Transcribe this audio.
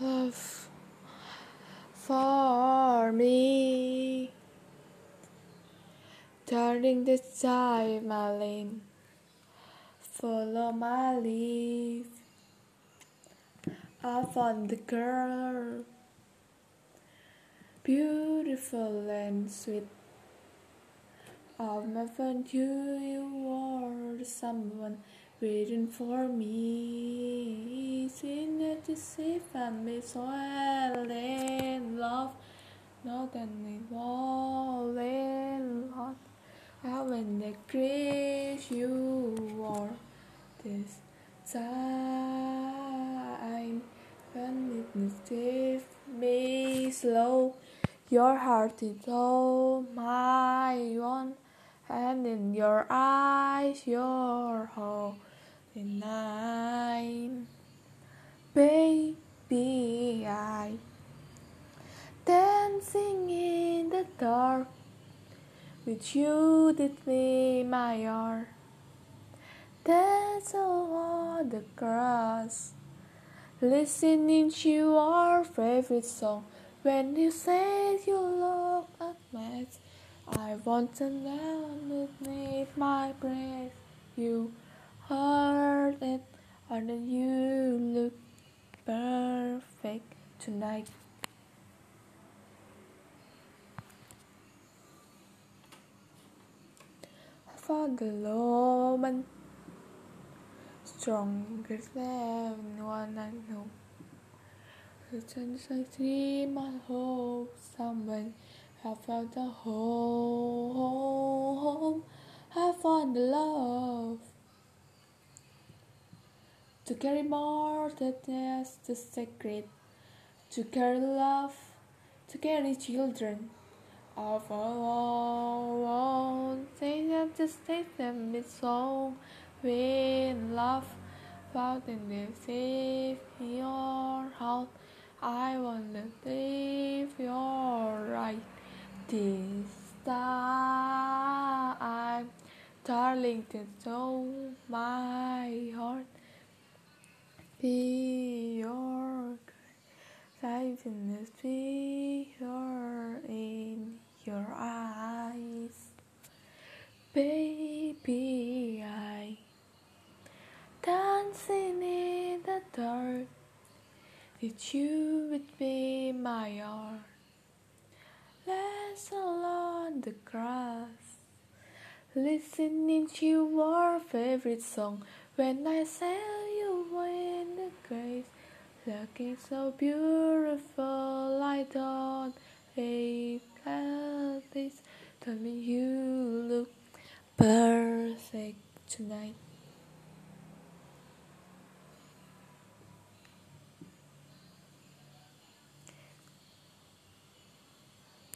love for me. Turning the tide, my lane, follow my leaf. I found the girl, beautiful and sweet. Of my friend, you, are someone waiting for me. Seen to see family soil in love, not only wall in love. How when the grace you are this time when it takes me slow. Your heart is all my own, and in your eyes, your holy night. Baby, I dancing in the dark with you did me my heart. All on the grass. Listening to your favorite song when you said you look at me. I want to know underneath my breath. You heard it, and you look perfect tonight. For the woman stronger than one I know. Since I dream my hope someone have found a home. I found the love to carry more than just the secret, to carry love, to carry children of own. Say that just take them with soul, with love, found in the safe in your heart. I wanna leave your right this time, darling. That's all my heart. Your sadness, be your in your eyes, baby. I dancing in the dark. Did you with me, my heart? Let's all on the grass, listening to your favorite song. When I sail you in the grace, looking so beautiful, I thought, hey, please tell me you look perfect tonight.